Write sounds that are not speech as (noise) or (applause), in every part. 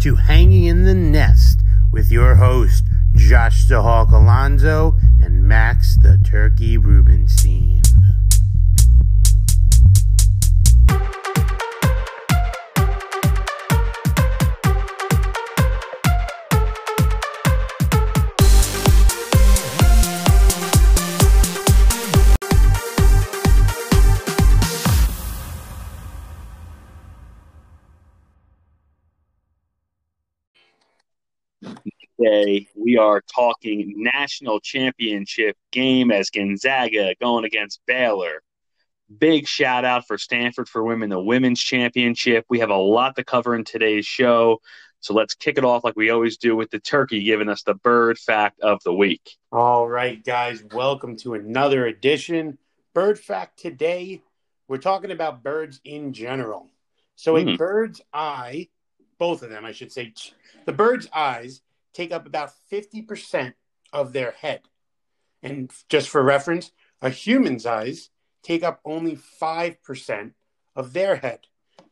to Hanging in the Nest with your host, Josh the Hawk Alonso and Max the Turkey Rubenstein. Today, we are talking national championship game as Gonzaga going against Baylor. Big shout out for Stanford for women, the women's championship. We have a lot to cover in today's show. So let's kick it off like we always do with the turkey giving us the bird fact of the week. All right, guys, welcome to another edition. Bird fact today, we're talking about birds in general. So, a Mhm. bird's eye, both of them, I should say, the bird's eyes take up about 50% of their head. And just for reference, a human's eyes take up only 5% of their head.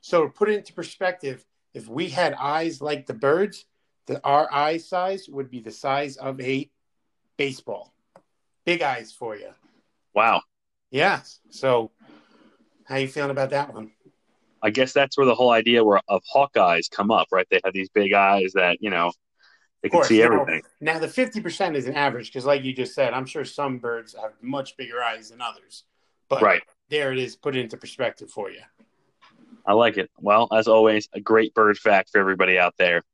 So, to put it into perspective, if we had eyes like the birds, the, our eye size would be the size of a baseball. Big eyes for you. Wow. Yeah. So, how you feeling about that one? I guess that's where the whole idea were- of Hawkeyes come up, right? They have these big eyes that, you know, they Of can course, see you know, everything. Now, the fifty percent is an average because, like you just said, I'm sure some birds have much bigger eyes than others. But Right. there it is. Put it into perspective for you. I like it. Well, as always, a great bird fact for everybody out there.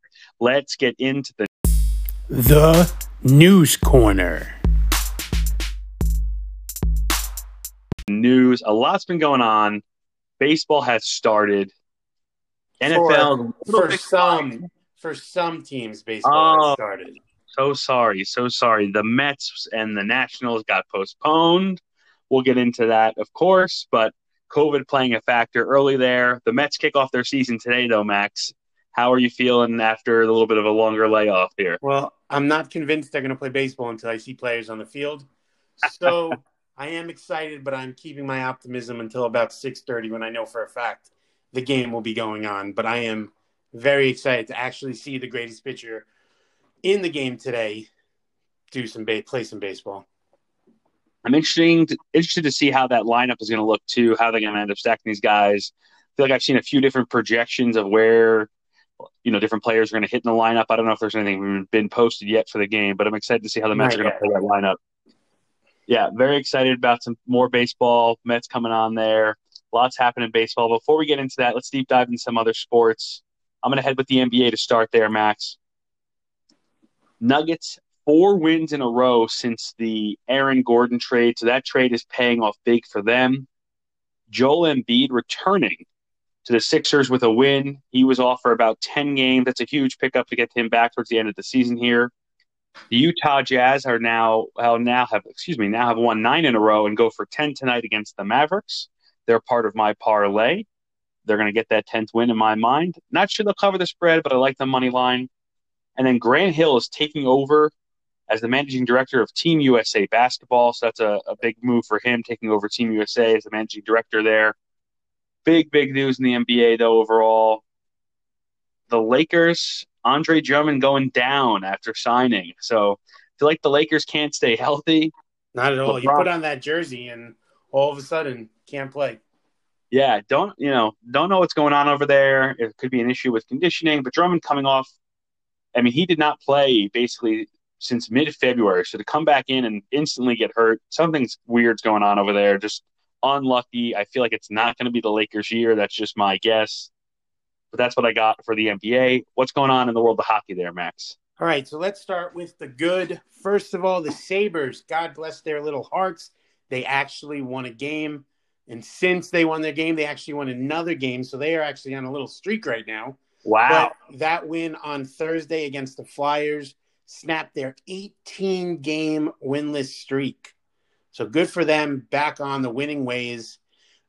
Let's get into the The News Corner. news. A lot's been going on. Baseball has started. NFL for, for some for some teams, baseball Oh. started. so sorry, so sorry. The Mets and the Nationals got postponed. We'll get into that, of course, but COVID playing a factor early there. The Mets kick off their season today, though, Max. How are you feeling after a little bit of a longer layoff here? Well, I'm not convinced they're going to play baseball until I see players on the field. So (laughs) I am excited, but I'm keeping my optimism until about 6:30 when I know for a fact the game will be going on. But I am very excited to actually see the greatest pitcher in the game today do some ba- play some baseball. I'm interesting to, interested to see how that lineup is going to look too. How they're going to end up stacking these guys. I feel like I've seen a few different projections of where you know different players are going to hit in the lineup. I don't know if there's anything been posted yet for the game, but I'm excited to see how the Mets Not are going to play that lineup. Yeah, very excited about some more baseball. Mets coming on there. Lots happening in baseball. Before we get into that, let's deep dive into some other sports. I'm going to head with the NBA to start there, Max. Nuggets four wins in a row since the Aaron Gordon trade. So that trade is paying off big for them. Joel Embiid returning to the Sixers with a win. He was off for about 10 games. That's a huge pickup to get him back towards the end of the season here. The Utah Jazz are now well, now have excuse me now have won nine in a row and go for 10 tonight against the Mavericks. They're part of my parlay. They're going to get that 10th win in my mind. Not sure they'll cover the spread, but I like the money line. And then Grant Hill is taking over as the managing director of Team USA basketball. So that's a, a big move for him, taking over Team USA as the managing director there. Big, big news in the NBA, though, overall. The Lakers, Andre Drummond going down after signing. So I feel like the Lakers can't stay healthy. Not at all. You put on that jersey and all of a sudden can't play. Yeah, don't you know? Don't know what's going on over there. It could be an issue with conditioning. But Drummond coming off, I mean, he did not play basically since mid February. So to come back in and instantly get hurt, something's weird's going on over there. Just unlucky. I feel like it's not going to be the Lakers' year. That's just my guess. But that's what I got for the NBA. What's going on in the world of hockey there, Max? All right, so let's start with the good. First of all, the Sabres, God bless their little hearts. They actually won a game. And since they won their game, they actually won another game. So they are actually on a little streak right now. Wow. But that win on Thursday against the Flyers snapped their 18 game winless streak. So good for them back on the winning ways.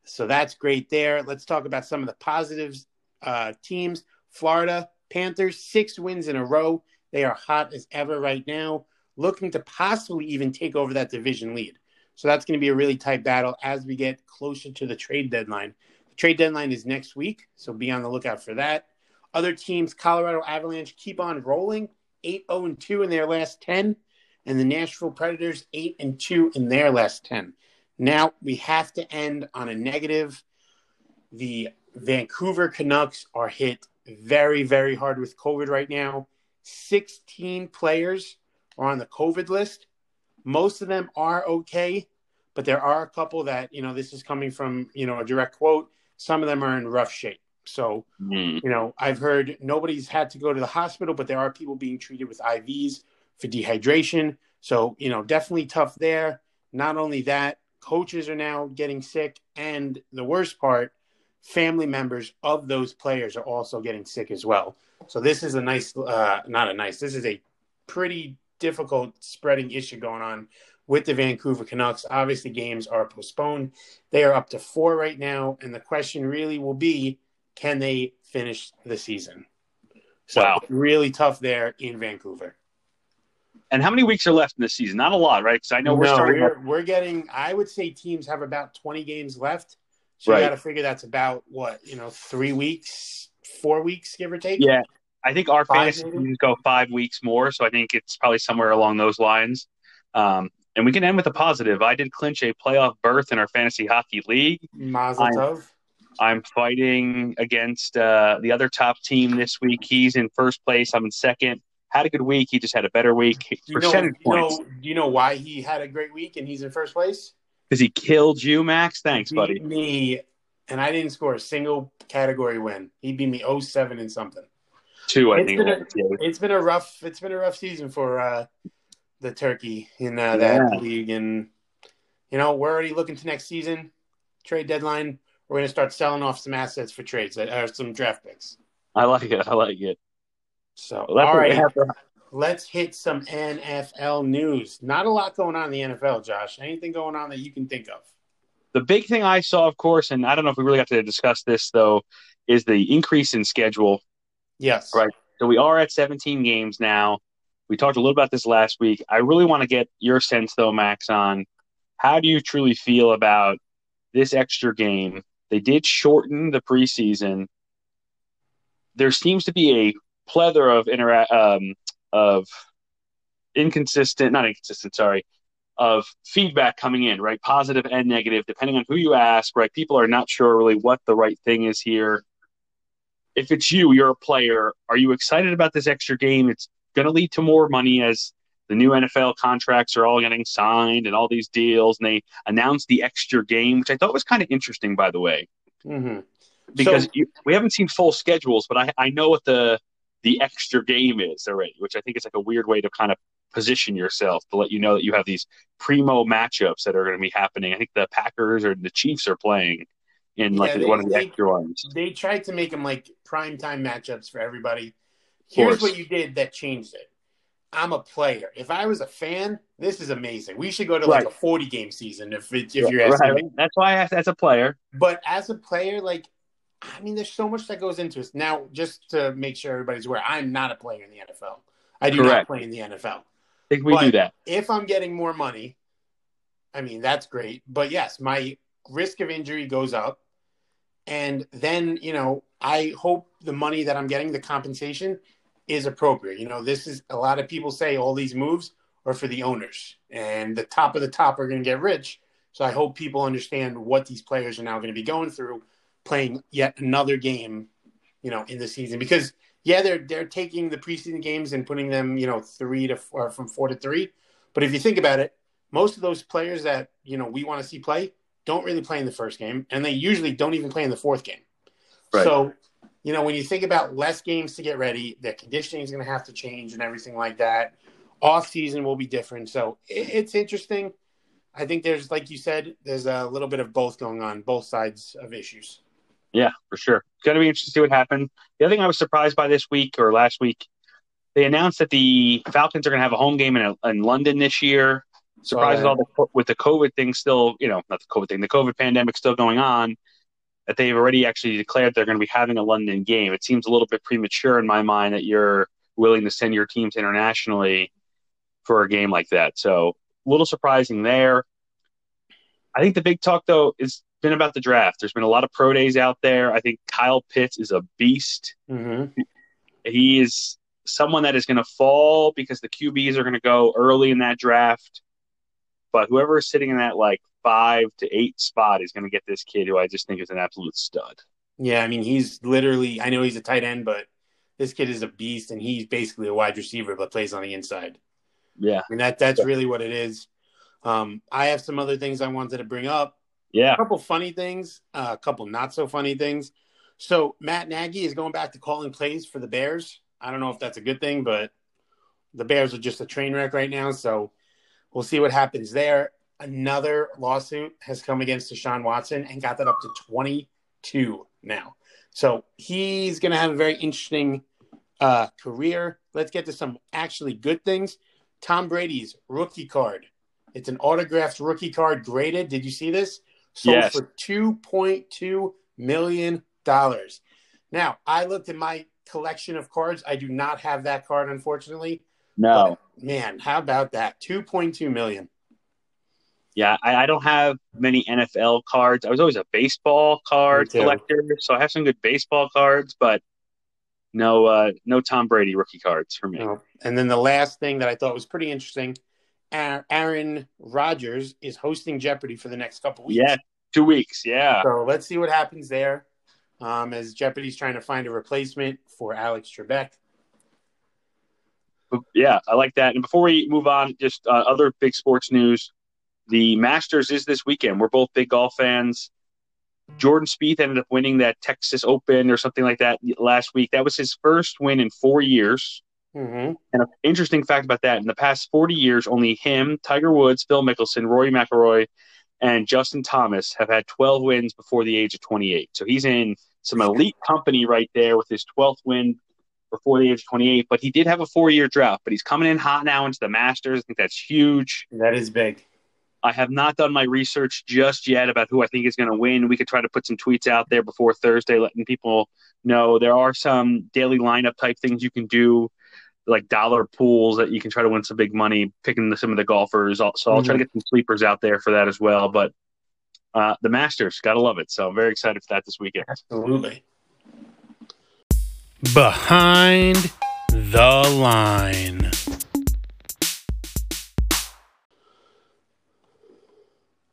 So that's great there. Let's talk about some of the positives uh, teams. Florida Panthers, six wins in a row. They are hot as ever right now, looking to possibly even take over that division lead. So that's going to be a really tight battle as we get closer to the trade deadline. The trade deadline is next week, so be on the lookout for that. Other teams, Colorado Avalanche, keep on rolling, 8 0 2 in their last 10, and the Nashville Predators, 8 and 2 in their last 10. Now we have to end on a negative. The Vancouver Canucks are hit very, very hard with COVID right now. 16 players are on the COVID list. Most of them are okay, but there are a couple that, you know, this is coming from, you know, a direct quote. Some of them are in rough shape. So, mm. you know, I've heard nobody's had to go to the hospital, but there are people being treated with IVs for dehydration. So, you know, definitely tough there. Not only that, coaches are now getting sick. And the worst part, family members of those players are also getting sick as well. So this is a nice, uh, not a nice, this is a pretty difficult spreading issue going on with the Vancouver Canucks. Obviously, games are postponed. They are up to four right now. And the question really will be can they finish the season? So wow. really tough there in Vancouver. And how many weeks are left in the season? Not a lot, right? Because I know we're no, starting. We're, we're, getting. I would say teams have about twenty games left, so right. you got to figure that's about what you know, three weeks, four weeks, give or take. Yeah, I think our five fantasy teams go five weeks more, so I think it's probably somewhere along those lines. Um, and we can end with a positive. I did clinch a playoff berth in our fantasy hockey league. Mazel tov. I'm fighting against uh, the other top team this week. He's in first place. I'm in second had a good week. He just had a better week. Do you, know, you know, do you know why he had a great week and he's in first place? Because he killed you, Max. Thanks, buddy. Me, and I didn't score a single category win. He beat me 07 and something. Two, I it's think. Been a, it's been a rough. It's been a rough season for uh, the turkey in uh, that yeah. league, and you know we're already looking to next season trade deadline. We're going to start selling off some assets for trades, or uh, some draft picks. I like it. I like it. So, well, all right, let's hit some NFL news. Not a lot going on in the NFL, Josh. Anything going on that you can think of? The big thing I saw, of course, and I don't know if we really got to discuss this though, is the increase in schedule. Yes. Right. So we are at 17 games now. We talked a little about this last week. I really want to get your sense, though, Max, on how do you truly feel about this extra game? They did shorten the preseason. There seems to be a plethora of intera- um, of inconsistent, not inconsistent, sorry, of feedback coming in, right? Positive and negative, depending on who you ask, right? People are not sure really what the right thing is here. If it's you, you're a player. Are you excited about this extra game? It's going to lead to more money as the new NFL contracts are all getting signed and all these deals. And they announced the extra game, which I thought was kind of interesting, by the way. Mm-hmm. Because so, you, we haven't seen full schedules, but I, I know what the the extra game is already, which I think is like a weird way to kind of position yourself to let you know that you have these primo matchups that are going to be happening. I think the Packers or the Chiefs are playing in like yeah, they, one of the they, extra ones. They tried to make them like prime time matchups for everybody. Here's what you did that changed it. I'm a player. If I was a fan, this is amazing. We should go to like right. a 40 game season if it, if you're asking right. me. That's why I asked as a player. But as a player, like I mean, there's so much that goes into it. Now, just to make sure everybody's aware, I'm not a player in the NFL. I do Correct. not play in the NFL. I think we but do that. If I'm getting more money, I mean, that's great. But yes, my risk of injury goes up. And then, you know, I hope the money that I'm getting, the compensation, is appropriate. You know, this is a lot of people say all these moves are for the owners, and the top of the top are going to get rich. So I hope people understand what these players are now going to be going through playing yet another game, you know, in the season because yeah, they're they're taking the preseason games and putting them, you know, three to four, from four to three. But if you think about it, most of those players that you know we want to see play don't really play in the first game, and they usually don't even play in the fourth game. Right. So, you know, when you think about less games to get ready, their conditioning is going to have to change and everything like that. Off season will be different, so it, it's interesting. I think there's, like you said, there's a little bit of both going on, both sides of issues. Yeah, for sure. It's going to be interesting to see what happens. The other thing I was surprised by this week or last week, they announced that the Falcons are going to have a home game in, in London this year. Surprised oh, all the, with the COVID thing still, you know, not the COVID thing, the COVID pandemic still going on, that they've already actually declared they're going to be having a London game. It seems a little bit premature in my mind that you're willing to send your teams internationally for a game like that. So a little surprising there. I think the big talk though is been about the draft. There's been a lot of pro days out there. I think Kyle Pitts is a beast. Mm-hmm. He is someone that is going to fall because the QBs are going to go early in that draft. But whoever is sitting in that like five to eight spot is going to get this kid who I just think is an absolute stud. Yeah, I mean, he's literally, I know he's a tight end, but this kid is a beast, and he's basically a wide receiver but plays on the inside. Yeah. I mean, that, that's really what it is. Um, I have some other things I wanted to bring up. Yeah. A couple funny things, uh, a couple not so funny things. So Matt Nagy is going back to calling plays for the Bears. I don't know if that's a good thing, but the Bears are just a train wreck right now. So we'll see what happens there. Another lawsuit has come against Deshaun Watson and got that up to 22 now. So he's going to have a very interesting uh, career. Let's get to some actually good things. Tom Brady's rookie card. It's an autographed rookie card graded. Did you see this? Sold Yes. for $2.2 million. Now, I looked at my collection of cards. I do not have that card, unfortunately. No. But, man, how about that? 2.2 million. Yeah, I, I don't have many NFL cards. I was always a baseball card collector, so I have some good baseball cards, but no, uh, no Tom Brady rookie cards for me. And then the last thing that I thought was pretty interesting Aaron Rodgers is hosting Jeopardy for the next couple weeks. Yeah, two weeks. Yeah, So let's see what happens there um, as Jeopardy's trying to find a replacement for Alex Trebek. Yeah, I like that. And before we move on, just uh, other big sports news: the Masters is this weekend. We're both big golf fans. Jordan Spieth ended up winning that Texas Open or something like that last week. That was his first win in four years. Mm-hmm. And an interesting fact about that: in the past 40 years, only him, Tiger Woods, Phil Mickelson, Rory McIlroy, and Justin Thomas have had 12 wins before the age of 28. So he's in some elite company right there with his 12th win before the age of 28. But he did have a four-year drought. But he's coming in hot now into the Masters. I think that's huge. That is big. I have not done my research just yet about who I think is going to win. We could try to put some tweets out there before Thursday, letting people know there are some daily lineup type things you can do, like dollar pools that you can try to win some big money, picking the, some of the golfers. So I'll try to get some sleepers out there for that as well. But uh, the Masters, gotta love it. So I'm very excited for that this weekend. Absolutely. Behind the line.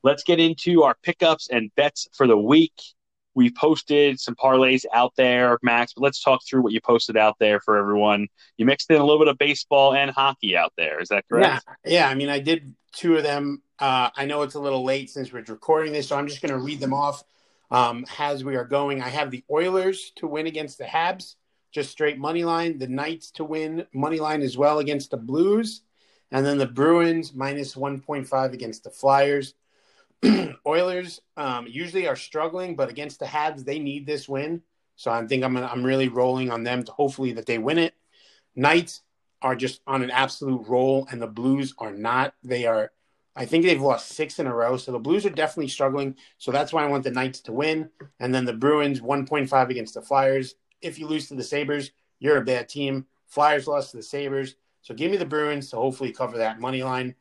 Let's get into our pickups and bets for the week. We posted some parlays out there, Max, but let's talk through what you posted out there for everyone. You mixed in a little bit of baseball and hockey out there. Is that correct? Yeah, yeah. I mean, I did two of them. Uh, I know it's a little late since we're recording this, so I'm just going to read them off um, as we are going. I have the Oilers to win against the Habs, just straight money line. The Knights to win money line as well against the Blues, and then the Bruins minus 1.5 against the Flyers. (clears throat) Oilers um, usually are struggling, but against the Habs, they need this win. So I think I'm I'm really rolling on them to hopefully that they win it. Knights are just on an absolute roll, and the Blues are not. They are, I think they've lost six in a row. So the Blues are definitely struggling. So that's why I want the Knights to win. And then the Bruins 1.5 against the Flyers. If you lose to the Sabres, you're a bad team. Flyers lost to the Sabres. So give me the Bruins to hopefully cover that money line.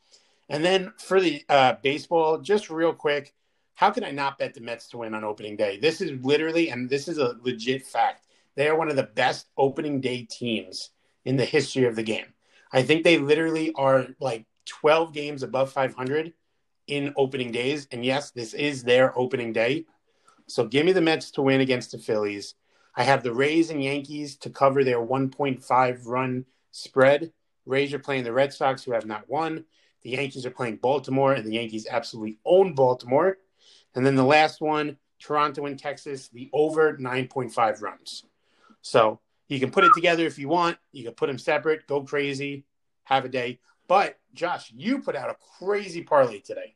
And then for the uh, baseball, just real quick, how can I not bet the Mets to win on opening day? This is literally, and this is a legit fact. They are one of the best opening day teams in the history of the game. I think they literally are like 12 games above 500 in opening days. And yes, this is their opening day. So give me the Mets to win against the Phillies. I have the Rays and Yankees to cover their 1.5 run spread. Rays are playing the Red Sox, who have not won. The Yankees are playing Baltimore, and the Yankees absolutely own Baltimore. And then the last one, Toronto and Texas, the over 9.5 runs. So you can put it together if you want. You can put them separate, go crazy, have a day. But Josh, you put out a crazy parlay today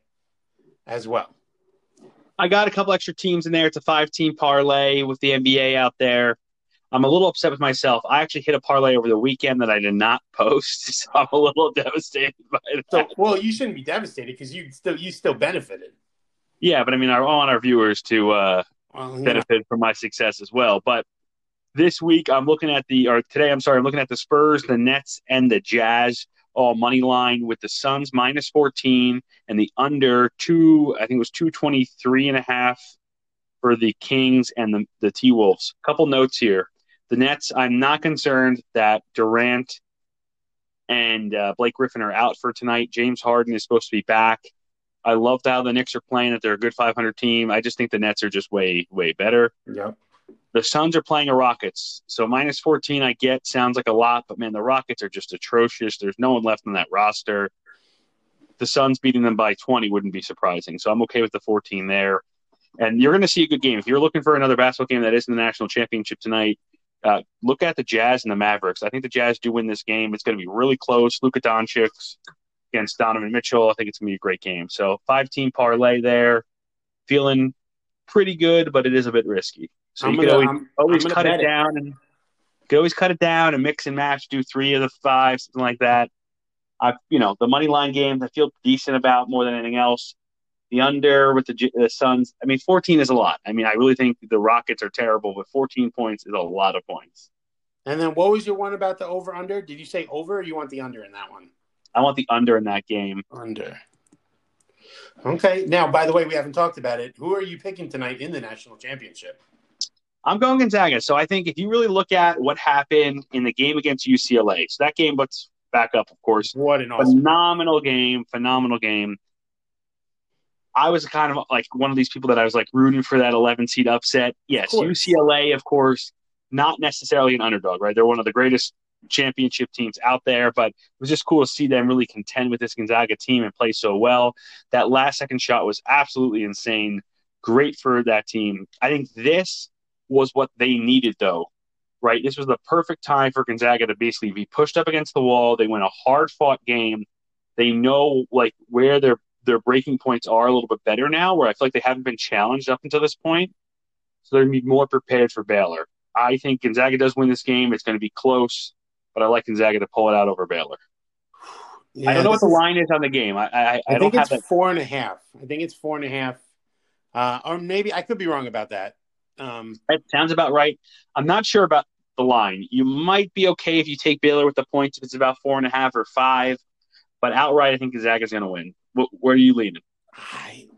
as well. I got a couple extra teams in there. It's a five team parlay with the NBA out there. I'm a little upset with myself. I actually hit a parlay over the weekend that I did not post, (laughs) so I'm a little devastated by that. So, well, you shouldn't be devastated because you still you still benefited. yeah, but I mean, I want our viewers to uh, Well, know, benefit from my success as well. But this week, I'm looking at the, or today, I'm sorry, I'm looking at the Spurs, the Nets, and the Jazz all money line with the Suns minus 14 and the under two, I think it was 223 and a half for the Kings and the, the T Wolves. A Couple notes here. The Nets, I'm not concerned that Durant and uh, Blake Griffin are out for tonight. James Harden is supposed to be back. I love how the Knicks are playing, that they're a good 500 team. I just think the Nets are just way, way better. Yep. The Suns are playing the Rockets. So minus 14, I get, sounds like a lot, but man, the Rockets are just atrocious. There's no one left on that roster. The Suns beating them by 20 wouldn't be surprising. So I'm okay with the 14 there. And you're going to see a good game. If you're looking for another basketball game that isn't the national championship tonight, uh, look at the Jazz and the Mavericks. I think the Jazz do win this game. It's going to be really close. Luka Doncic against Donovan Mitchell. I think it's going to be a great game. So five team parlay there. Feeling pretty good, but it is a bit risky. So I'm you can gonna- always, I'm- always I'm cut it bet it. down and you can always cut it down and mix and match, do three of the five, something like that. I, you know, the money line games I feel decent about more than anything else. The under with the, J- the Suns. I mean, 14 is a lot. I mean, I really think the Rockets are terrible, but 14 points is a lot of points. And then what was your one about the over under? Did you say over or you want the under in that one? I want the under in that game. Under. Okay. Now, by the way, we haven't talked about it. Who are you picking tonight in the national championship? I'm going Gonzaga. So I think if you really look at what happened in the game against UCLA, so that game, let's back up, of course. What an awesome. Phenomenal game, phenomenal game. I was kind of like one of these people that I was like rooting for that 11 seed upset. Yes, Of. UCLA, of course, not necessarily an underdog, right? They're one of the greatest championship teams out there, but it was just cool to see them really contend with this Gonzaga team and play so well. That last second shot was absolutely insane. Great for that team. I think this was what they needed, though, right? This was the perfect time for Gonzaga to basically be pushed up against the wall. They win a hard fought game. They know like where their their breaking points are a little bit better now, where I feel like they haven't been challenged up until this point. So they're gonna be more prepared for Baylor. I think Gonzaga does win this game. It's going to be close, but I like Gonzaga to pull it out over Baylor. Yeah, I don't know what the line is on the game. I I, I, I, don't think it's four and a half. I think it's four and a half. Uh, or maybe I could be wrong about that. Um, That sounds about right. I'm not sure about the line. You might be okay if you take Baylor with the points if it's about four and a half or five, but outright, I think Gonzaga's going to win. Wh- Where are you leaning? I,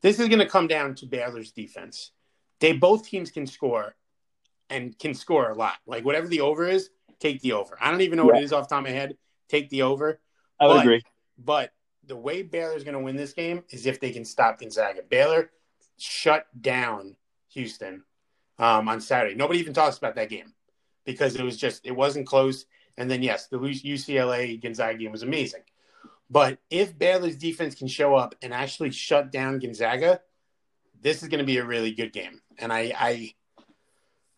this is going to come down to Baylor's defense. They both teams can score and can score a lot. Like whatever the over is, take the over. I don't even know what it is off the top of my head. Take the over. I would But- agree. But the way Baylor's going to win this game is if they can stop Gonzaga. Baylor shut down Houston um, on Saturday. Nobody even talks about that game because it was just it wasn't close. And then yes, the UCLA Gonzaga game was amazing. But if Baylor's defense can show up and actually shut down Gonzaga, this is going to be a really good game. And I, I,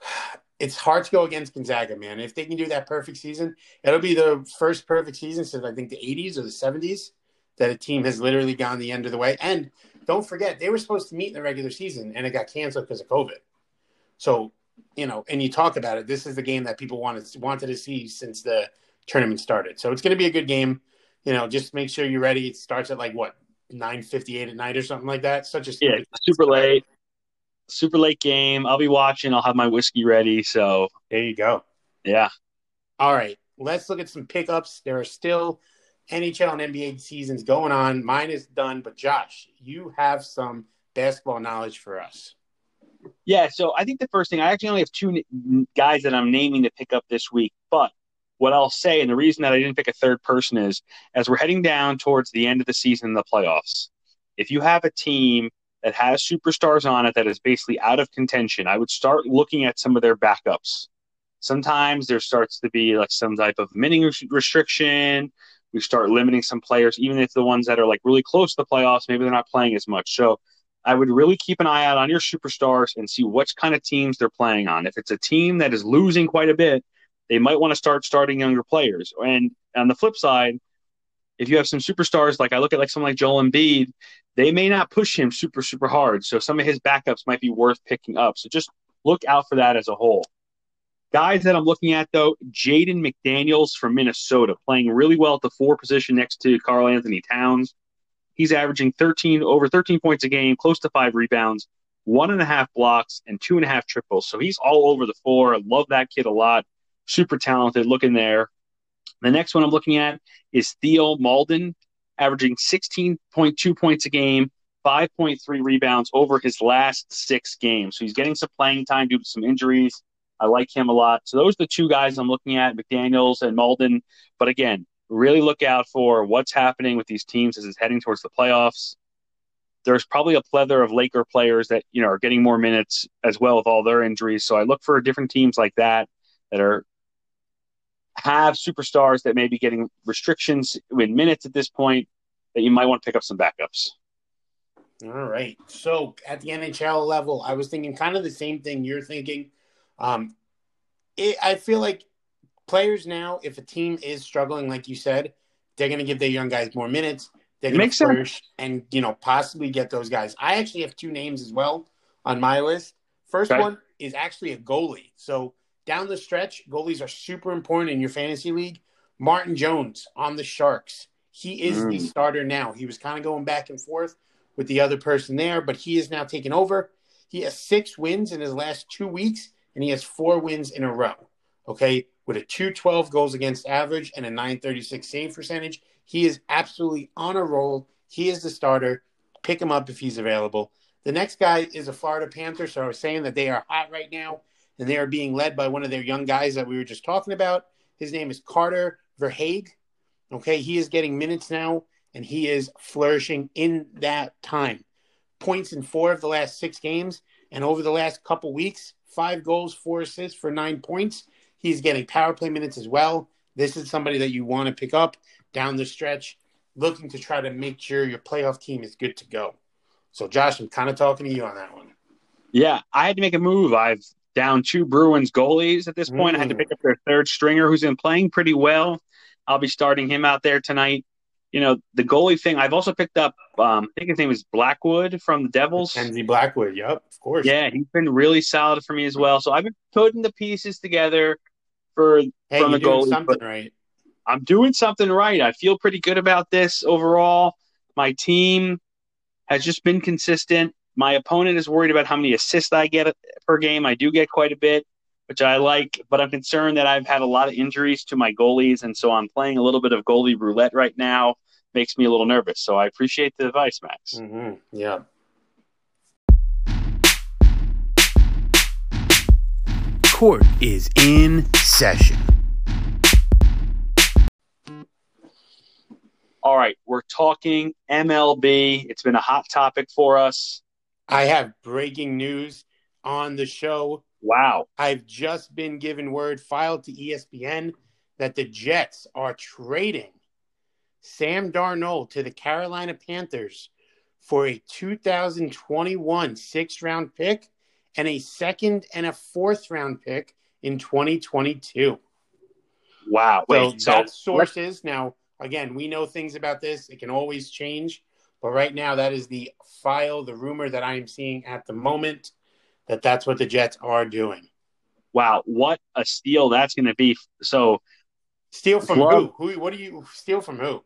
(sighs) it's hard to go against Gonzaga, man. If they can do that perfect season, it'll be the first perfect season since I think the 80s or the 70s that a team has literally gone the end of the way. And don't forget, they were supposed to meet in the regular season and it got canceled because of COVID. So, you know, and you talk about it, this is the game that people wanted wanted to see since the tournament started. So it's going to be a good game. You know, just make sure you're ready. It starts at like what nine fifty eight at night or something like that. Such a Yeah, super late. Super late game. I'll be watching. I'll have my whiskey ready. So, There you go. yeah. All right, let's look at some pickups. There are still NHL and NBA seasons going on. Mine is done, but Josh, you have some basketball knowledge for us. Yeah, so I think the first thing I actually only have two guys that I'm naming to pick up this week, but what I'll say, and the reason that I didn't pick a third person is, as we're heading down towards the end of the season in the playoffs, if you have a team that has superstars on it that is basically out of contention, I would start looking at some of their backups. Sometimes there starts to be like some type of minute restriction. We start limiting some players, even if the ones that are like really close to the playoffs, maybe they're not playing as much. So I would really keep an eye out on your superstars and see which kind of teams they're playing on. If it's a team that is losing quite a bit, they might want to start starting younger players. And on the flip side, if you have some superstars, like I look at like someone like Joel Embiid, they may not push him super, super hard. So some of his backups might be worth picking up. So just look out for that as a whole. Guys that I'm looking at though, Jaden McDaniels from Minnesota, playing really well at the four position next to Karl Anthony Towns. He's averaging 13 over 13 points a game, close to five rebounds, one and a half blocks, and two and a half triples. So he's all over the floor. I love that kid a lot. Super talented. Looking there. The next one I'm looking at is Theo Maledon, averaging 16.2 points a game, 5.3 rebounds over his last six games. So he's getting some playing time due to some injuries. I like him a lot. So those are the two guys I'm looking at, McDaniels and Maledon. But again, really look out for what's happening with these teams as it's heading towards the playoffs. There's probably a plethora of Laker players that you know are getting more minutes as well with all their injuries. So I look for different teams like that that are have superstars that may be getting restrictions in minutes at this point that you might want to pick up some backups. All right. So at the NHL level, I was thinking kind of the same thing you're thinking. Um, it, I feel like players now, if a team is struggling, like you said, they're going to give their young guys more minutes. They're going to flourish and you know possibly get those guys. I actually have two names as well on my list. First okay. one is actually a goalie. So down the stretch, goalies are super important in your fantasy league. Martin Jones on the Sharks. He is mm. the starter now. He was kind of going back and forth with the other person there, but he is now taking over. He has six wins in his last two weeks, and he has four wins in a row. Okay, with a 212 goals against average and a 936 save percentage. He is absolutely on a roll. He is the starter. Pick him up if he's available. The next guy is a Florida Panther. So I was saying that they are hot right now, and they are being led by one of their young guys that we were just talking about. His name is Carter Verhaeghe. Okay, he is getting minutes now and he is flourishing in that time. Points in four of the last six games, and over the last couple weeks, five goals, four assists for nine points. He's getting power play minutes as well. This is somebody that you want to pick up down the stretch, looking to try to make sure your playoff team is good to go. So, Josh, I'm kind of talking to you on that one. Yeah, I had to make a move. I've down two Bruins goalies at this point. Mm. I had to mm. pick up their third stringer, who's been playing pretty well. I'll be starting him out there tonight you know, the goalie thing. I've also picked up. Um, I think his name is Blackwood from the Devils. Kenzie Blackwood. Yep, of course. Yeah, he's been really solid for me as well. So I've been putting the pieces together for hey, from the goalie. something right. I'm doing something right. I feel pretty good about this overall. My team has just been consistent. My opponent is worried about how many assists I get per game. I do get quite a bit, which I like, but I'm concerned that I've had a lot of injuries to my goalies, and so I'm playing a little bit of goalie roulette right now makes me a little nervous. So I appreciate the advice, Max. Mm-hmm. Yeah. Court is in session. All right, we're talking MLB. It's been a hot topic for us. I have breaking news on the show. Wow. I've just been given word filed to ESPN that the Jets are trading Sam Darnold to the Carolina Panthers for a 2021 sixth round pick and a second and a fourth round pick in 2022. Wow. Wait, so, so that's sources. Now, again, we know things about this. It can always change. But right now, that is the file, the rumor that I am seeing at the moment that that's what the Jets are doing. Wow. What a steal that's going to be. So, steal from who? Who? What do you steal from who?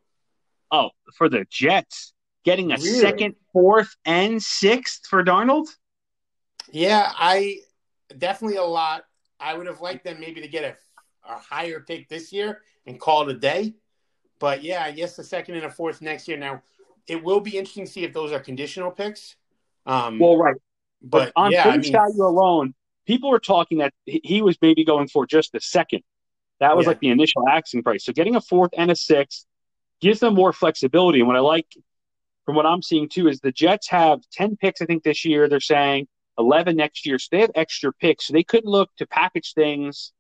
Oh, for the Jets, getting a really? second, fourth, and sixth for Darnold. Yeah, I definitely a lot. I would have liked them maybe to get a, a higher pick this year and call it a day. But yeah, I guess the second and a fourth next year. Now, it will be interesting to see if those are conditional picks. Um, well, right. But, but on yeah, face I mean, value alone, people were talking that he was maybe going for just the second. That was yeah. like the initial asking price. So getting a fourth and a sixth gives them more flexibility. And what I like from what I'm seeing too is the Jets have 10 picks, I think, this year. They're saying 11 next year. So they have extra picks. So they could look to package things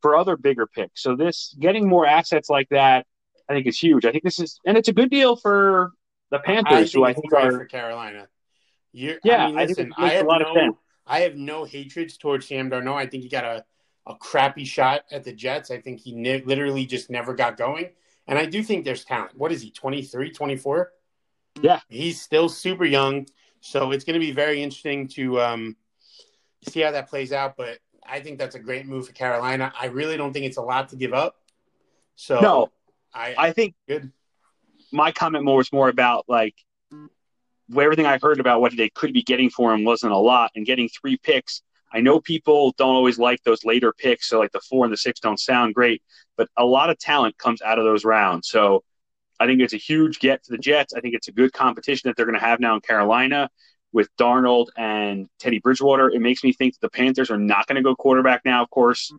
for other bigger picks. So this getting more assets like that, I think is huge. I think this is, and it's a good deal for the Panthers, I who I think are for Carolina. You're, yeah, I, mean, listen, I, I have no, I have no hatreds towards Sam Darnold. I think he got a, a crappy shot at the Jets. I think he ne- literally just never got going. And I do think there's talent. What is he, 23, 24? Yeah. He's still super young. So it's going to be very interesting to um, see how that plays out. But I think that's a great move for Carolina. I really don't think it's a lot to give up. So no, I, I think good. My comment more was more about like everything I heard about what they could be getting for him wasn't a lot, and getting three picks I know people don't always like those later picks, so like the four and the six don't sound great, but a lot of talent comes out of those rounds. So I think it's a huge get for the Jets. I think it's a good competition that they're going to have now in Carolina with Darnold and Teddy Bridgewater. It makes me think that the Panthers are not going to go quarterback now, of course,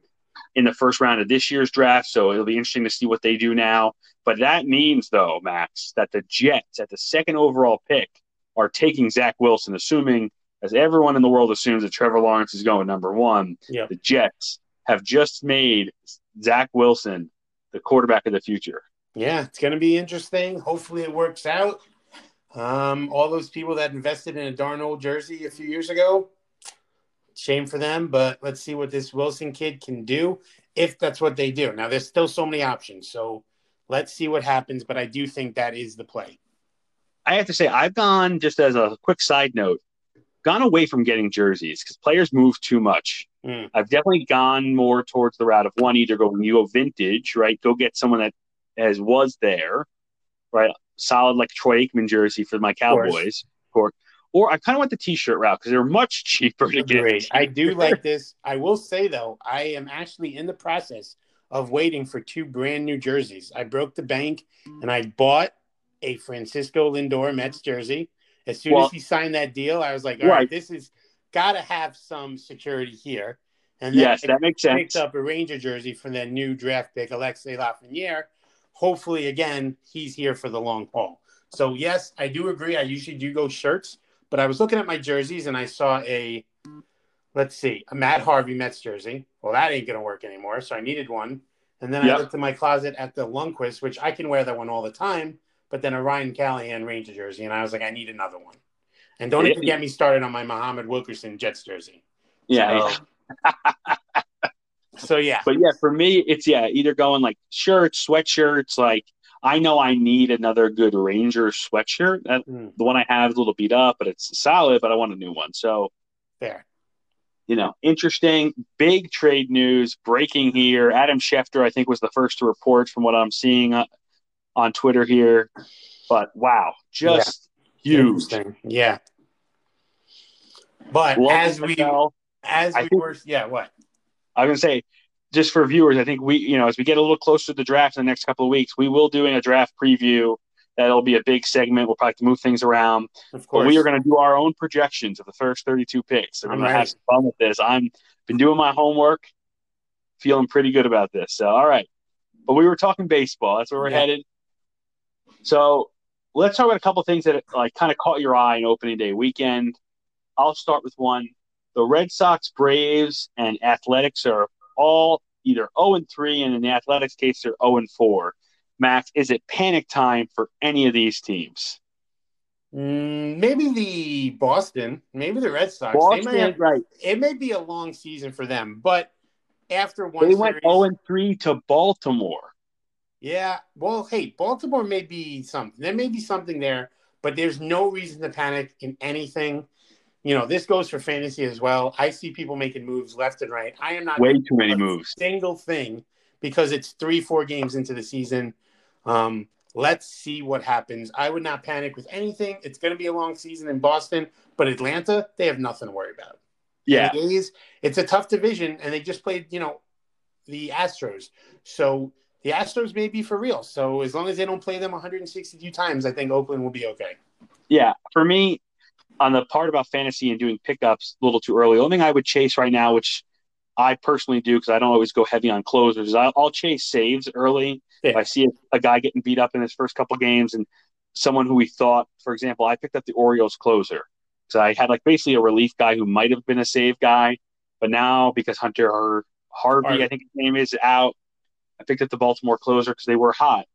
in the first round of this year's draft. So it'll be interesting to see what they do now. But that means, though, Max, that the Jets at the second overall pick are taking Zach Wilson, assuming, as everyone in the world assumes, that Trevor Lawrence is going number one. Yep. The Jets have just made Zach Wilson the quarterback of the future. Yeah, it's going to be interesting. Hopefully, it works out. Um, all those people that invested in a Darnold jersey a few years ago, shame for them. But let's see what this Wilson kid can do if that's what they do. Now, there's still so many options, so let's see what happens. But I do think that is the play. I have to say, I've gone just as a quick side note, gone away from getting jerseys because players move too much. Mm. I've definitely gone more towards the route of one, either go when you go vintage, right? Go get someone that as was there, right? Solid like Troy Aikman jersey for my Cowboys, or or I kind of went the T-shirt route because they're much (laughs) cheaper to get. I do like this. I will say though, I am actually in the process of waiting for two brand new jerseys. I broke the bank and I bought a Francisco Lindor Mets jersey. As soon Well- as he signed that deal, I was like, all right, Right. this is got to have some security here. And then Yes, that makes picked sense. up a Ranger jersey from their new draft pick, Alexei Lafreniere. Hopefully, again, he's here for the long haul. So, yes, I do agree. I usually do go shirts, but I was looking at my jerseys and I saw a, let's see, a Matt Harvey Mets jersey. Well, that ain't going to work anymore. So, I needed one. And then I looked in my closet at the Lundqvist, which I can wear that one all the time, but then a Ryan Callahan Ranger jersey. And I was like, I need another one. And don't even get me started on my Muhammad Wilkerson Jets jersey. Yeah, So- yeah. So, yeah. But yeah, for me, it's yeah, either going like shirts, sweatshirts. Like I know I need another good Ranger sweatshirt. That, Mm, the one I have is a little beat up, but it's solid. But I want a new one. So fair. you know, interesting, big trade news breaking here. Adam Schefter, I think, was the first to report from what I'm seeing uh, on Twitter here. But wow, just huge. Interesting. Yeah. But Love as we NFL. as we think- were yeah, what? I was gonna say, just for viewers, I think we, you know, as we get a little closer to the draft in the next couple of weeks, we will doing a draft preview. That'll be a big segment. We'll probably have to move things around, Of but course. we are going to do our own projections of the first 32 picks. So we're I'm going to ready. have some fun with this. I'm been doing my homework, feeling pretty good about this. So, all right, but we were talking baseball. That's where we're Yeah. headed. So let's talk about a couple things that like kind of caught your eye in opening day weekend. I'll start with one. The Red Sox, Braves, and Athletics are all either 0 and 3, and in the Athletics case, they're 0 and 4. Max, is it panic time for any of these teams? Mm, maybe the Boston, maybe the Red Sox. They Boston, have, right? it may be a long season for them, but after one They went series, 0 and 3 to Baltimore. Yeah. Well, hey, Baltimore may be something. There may be something there, but there's no reason to panic in anything. You know, this goes for fantasy as well. I see people making moves left and right. I am not Way too many a moves. single thing because it's three, four games into the season. Um, let's see what happens. I would not panic with anything. It's going to be a long season in Boston, but Atlanta, they have nothing to worry about. Yeah. A's, it's a tough division, and they just played, you know, the Astros. So the Astros may be for real. So as long as they don't play them 162 times, I think Oakland will be okay. Yeah. For me, on the part about fantasy and doing pickups a little too early, the only thing I would chase right now, which I personally do because I don't always go heavy on closers, is I'll, I'll chase saves early. If I see a, a guy getting beat up in his first couple games and someone who we thought, for example, I picked up the Orioles closer. So I had like basically a relief guy who might have been a save guy, but now because Hunter Harvey, Harvey. I think his name is out, I picked up the Baltimore closer because they were hot.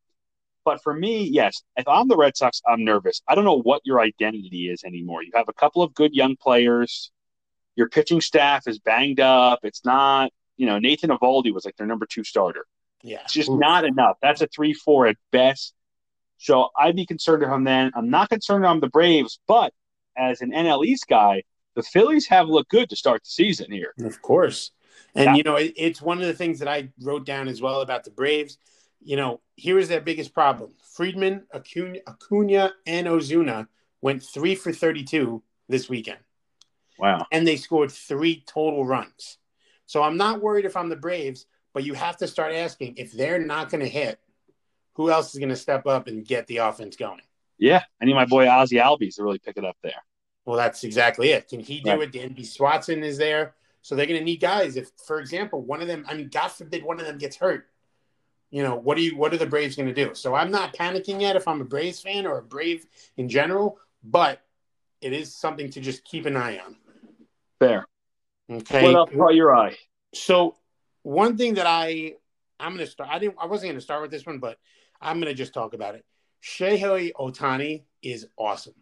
But for me, yes, if I'm the Red Sox, I'm nervous. I don't know what your identity is anymore. You have a couple of good young players. Your pitching staff is banged up. It's not, you know, Nathan Eovaldi was like their number two starter. Yeah. It's just Oof. not enough. That's a three four at best. So I'd be concerned I'm then. I'm not concerned on the Braves, but as an NL East guy, the Phillies have looked good to start the season here. Of course. And, Yeah. you know, it, it's one of the things that I wrote down as well about the Braves. You know, here is their biggest problem Freeman, Acuna, Acuna, and Ozuna went three for 32 this weekend, Wow. and they scored three total runs. So I'm not worried if I'm the Braves, but you have to start asking if they're not going to hit who else is going to step up and get the offense going? Yeah, I need my boy Ozzy Albies to really pick it up there. Well, that's exactly it. Can he do Right. it? Dansby Swanson is there. So they're going to need guys. If, for example, one of them, I mean, God forbid one of them gets hurt. You know, what do you what are the Braves going to do? So I'm not panicking yet if I'm a Braves fan or a Brave in general, but it is something to just keep an eye on. Fair. Okay. What else caught your eye? So one thing that I I'm gonna start I didn't I wasn't gonna start with this one, but I'm gonna just talk about it. Shohei Ohtani is awesome.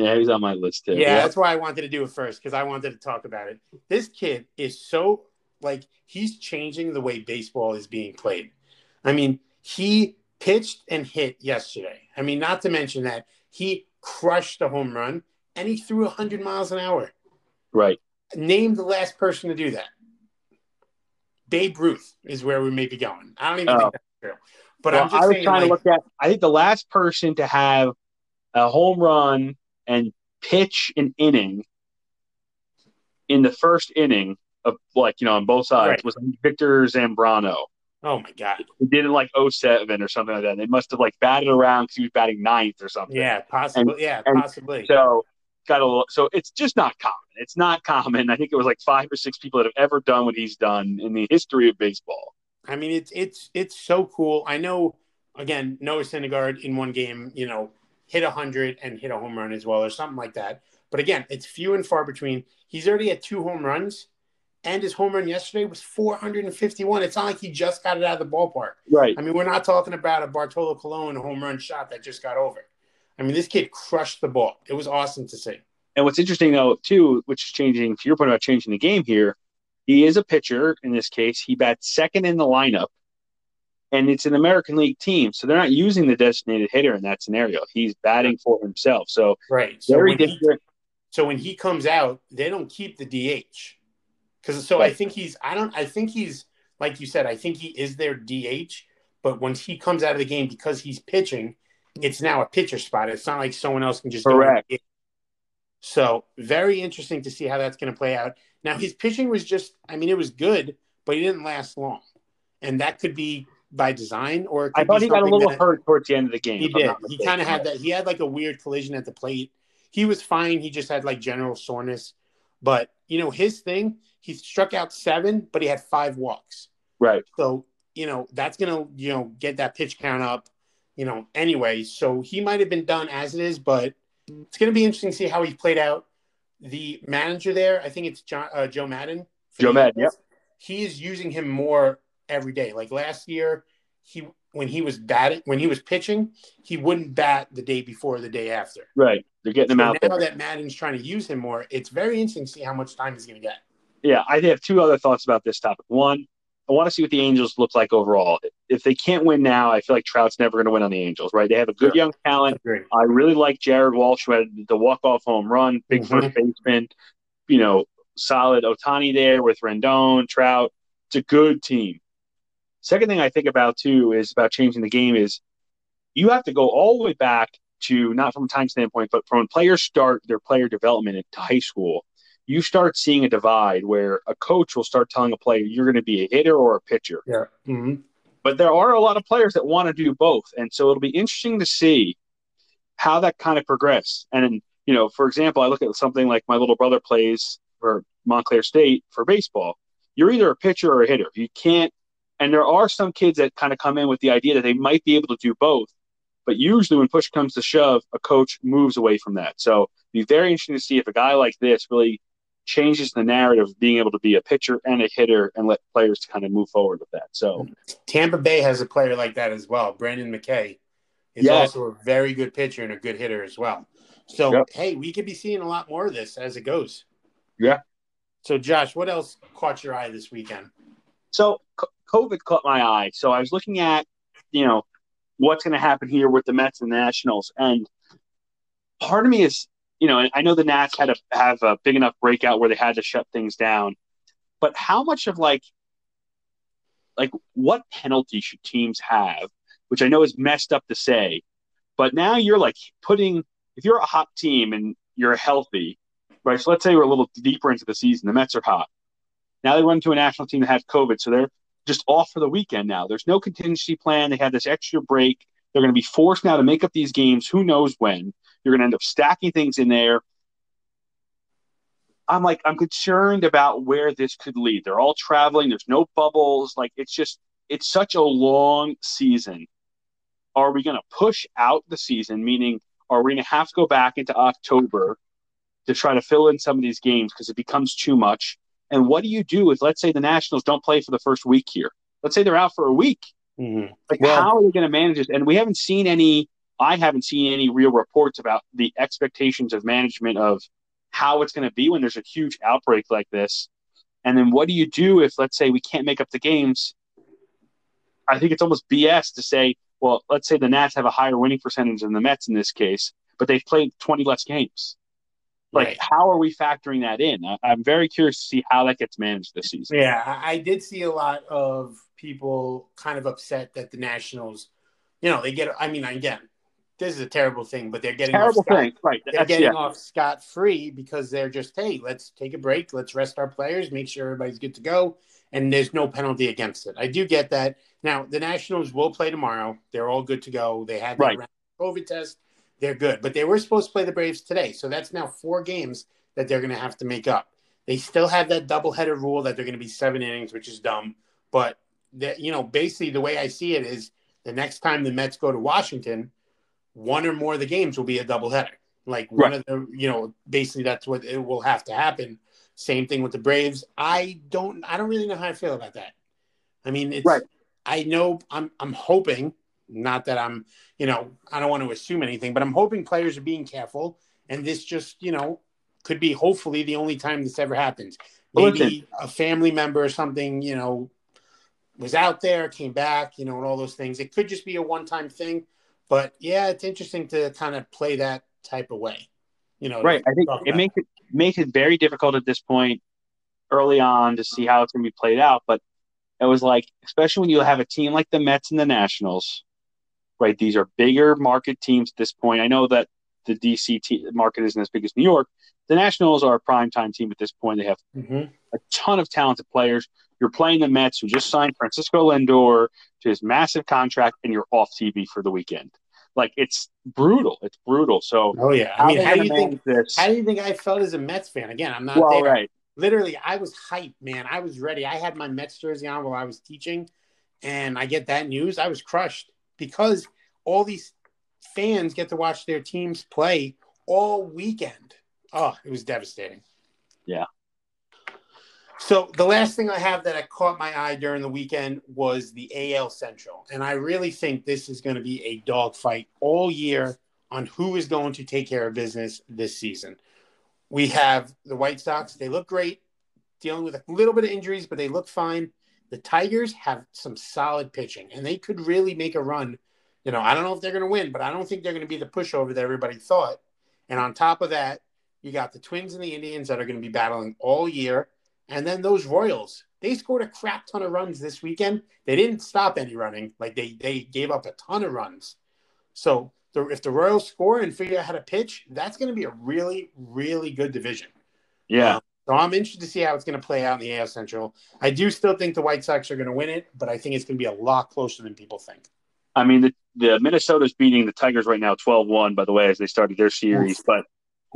Yeah, he's on my list too. Yeah, that's why I wanted to do it first because I wanted to talk about it. This kid is so like he's changing the way baseball is being played. I mean, he pitched and hit yesterday. I mean, not to mention that he crushed a home run and he threw 100 miles an hour. right. Name the last person to do that. Babe Ruth is where we may be going. I don't even Oh. think that's true. But Well, I'm just I was saying, trying like, to look at. I think the last person to have a home run and pitch an inning in the first inning of like you know on both sides Right. was Victor Zambrano. oh my God. He did it like 07 or something like that. They must have like batted around because he was batting ninth or something. Yeah, possibly. yeah, and possibly. So got a so it's just not common. It's not common. I think it was like five or six people that have ever done what he's done in the history of baseball. I mean, it's it's it's so cool. I know. Again, Noah Syndergaard in one game, you know, hit a hundred and hit a home run as well, or something like that. But again, it's few and far between. He's already at two home runs, and his home run yesterday was 451. It's not like he just got it out of the ballpark. Right. I mean, we're not talking about a Bartolo Colon home run shot that just got over. I mean, this kid crushed the ball. It was awesome to see. And what's interesting though, too, which is changing to your point about changing the game here, he is a pitcher in this case. He bats second in the lineup, and it's an American League team, so they're not using the designated hitter in that scenario. He's batting for himself, so Right. So very when he, different. so when he comes out, they don't keep the DH. Because so I think he's I don't I think he's like you said, I think he is their DH, but once he comes out of the game because he's pitching, it's now a pitcher spot. It's not like someone else can just Correct. So very interesting to see how that's going to play out. Now his pitching was just I mean it was good, but he didn't last long. And that could be by design or I thought he got a little that- hurt towards the end of the game. he did. He kind of had that. He had like a weird collision at the plate. He was fine. He just had like general soreness. But you know, his thing, he struck out seven, but he had five walks. right. So you know that's gonna you know get that pitch count up. You know, anyway. So he might have been done as it is, but it's gonna be interesting to see how he played out. The manager there, I think it's John, uh, Joe Maddon. Joe Maddon, Eagles. He is using him more every day. Like last year, he when he was batting when he was pitching, he wouldn't bat the day before or the day after. Right. They're getting him out now there. that Maddon's trying to use him more, it's very interesting to see how much time he's going to get. Yeah, I have two other thoughts about this topic. One, I want to see what the Angels look like overall. If they can't win now, I feel like Trout's never going to win on the Angels, right? They have a good Sure. young talent. Agree. I really like Jared Walsh, who had the walk-off home run, big Mhm. first baseman. You know, solid Ohtani there with Rendon, Trout. It's a good team. Second thing I think about too is about changing the game is you have to go all the way back to not from a time standpoint, but from when players start their player development into high school. You start seeing a divide where a coach will start telling a player you're going to be a hitter or a pitcher Yeah. hmm but there are a lot of players that want to do both and so it'll be interesting to see how that kind of progress and you know for example i look at something like my little brother plays for montclair state for baseball you're either a pitcher or a hitter you can't and there are some kids that kind of come in with the idea that they might be able to do both but usually when push comes to shove a coach moves away from that so it'd be very interesting to see if a guy like this really changes the narrative of being able to be a pitcher and a hitter and let players kind of move forward with that so Tampa Bay has a player like that as well. Brendan McKay is also a very good pitcher and a good hitter as well. So, Yep. hey, we could be seeing a lot more of this as it goes. Yeah. So, Josh, what else caught your eye this weekend? So COVID caught my eye. So I was looking at, you know, what's going to happen here with the Mets and Nationals, and part of me is, you know, I know the Nats had to have a big enough breakout where they had to shut things down, but how much of like, like what penalty should teams have? Which I know is messed up to say, but now you're like putting if you're a hot team and you're healthy, right? So let's say we're a little deeper into the season, the Mets are hot. Now they run to a national team that has COVID, so they're just off for the weekend now. There's no contingency plan. They have this extra break. They're going to be forced now to make up these games. Who knows when? You're going to end up stacking things in there. I'm like, I'm concerned about where this could lead. They're all traveling. There's no bubbles. Like, it's just, it's such a long season. Are we going to push out the season? Meaning, are we going to have to go back into October to try to fill in some of these games because it becomes too much? And what do you do if, let's say, the Nationals don't play for the first week here? Let's say they're out for a week. Mhm. Like, Well- how are they going to manage this? And we haven't seen any. I haven't seen any real reports about the expectations of management of how it's going to be when there's a huge outbreak like this. And then what do you do if, let's say, we can't make up the games? I think it's almost BS to say, well, let's say the Nats have a higher winning percentage than the Mets in this case, but they've played 20 less games. Like, Right. how are we factoring that in? I, I'm very curious to see how that gets managed this season. Yeah, I I did see a lot of people kind of upset that the Nationals, you know, they get. I mean, again, this is a terrible thing, but they're getting Terrible off scot- thing, right? They're That's, getting yeah, off scot free because they're just, hey, let's take a break, let's rest our players, make sure everybody's good to go, and there's no penalty against it. I do get that. Now the Nationals will play tomorrow. They're all good to go. They had their Right. COVID test. They're good, but they were supposed to play the Braves today, so that's now four games that they're going to have to make up. They still have that double-headed rule that they're going to be seven innings, which is dumb. But that you know, basically, the way I see it is the next time the Mets go to Washington, one or more of the games will be a doubleheader. Like one of the, you know, basically that's what it will have to happen. Same thing with the Braves. I don't, I don't really know how I feel about that. I mean, it's, Right. I know, I'm, I'm hoping, not that I'm, you know, I don't want to assume anything, but I'm hoping players are being careful, and this just, you know, could be hopefully the only time this ever happens. Maybe a family member or something, you know, was out there, came back, you know, and all those things. It could just be a one time thing. But yeah, it's interesting to kind of play that type of way. You know, right. I think it makes it makes it very difficult at this point early on to see how it's going to be played out. But it was like, especially when you have a team like the Mets and the Nationals, right? These are bigger market teams at this point. I know that the DC t- market isn't as big as New York. The Nationals are a prime time team at this point. They have Mhm. a ton of talented players. You're playing the Mets, who just signed Francisco Lindor to his massive contract, and you're off TV for the weekend. Like it's brutal. It's brutal. So Oh yeah. I how mean, how do you think? this? How do you think I felt as a Mets fan? Again, I'm not well, there. right. Literally, I was hyped, man. I was ready. I had my Mets jersey on while I was teaching, and I get that news. I was crushed because all these fans get to watch their teams play all weekend. Oh, it was devastating. Yeah. So the last thing I have that I caught my eye during the weekend was the AL Central, and I really think this is going to be a dogfight all year on who is going to take care of business this season. We have the White Sox; they look great, dealing with a little bit of injuries, but they look fine. The Tigers have some solid pitching, and they could really make a run. You know, I don't know if they're going to win, but I don't think they're going to be the pushover that everybody thought. And on top of that, you got the Twins and the Indians that are going to be battling all year. And then those Royals, they scored a crap ton of runs this weekend. They didn't stop any running. Like they they gave up a ton of runs. So the, if the Royals score and figure out how to pitch, that's going to be a really really good division. Yeah. Um, So I'm interested to see how it's going to play out in the AL Central. I do still think the White Sox are going to win it, but I think it's going to be a lot closer than people think. I mean, the, the Minnesota's beating the Tigers right now 12 1, by the way, as they started their series. Oof. But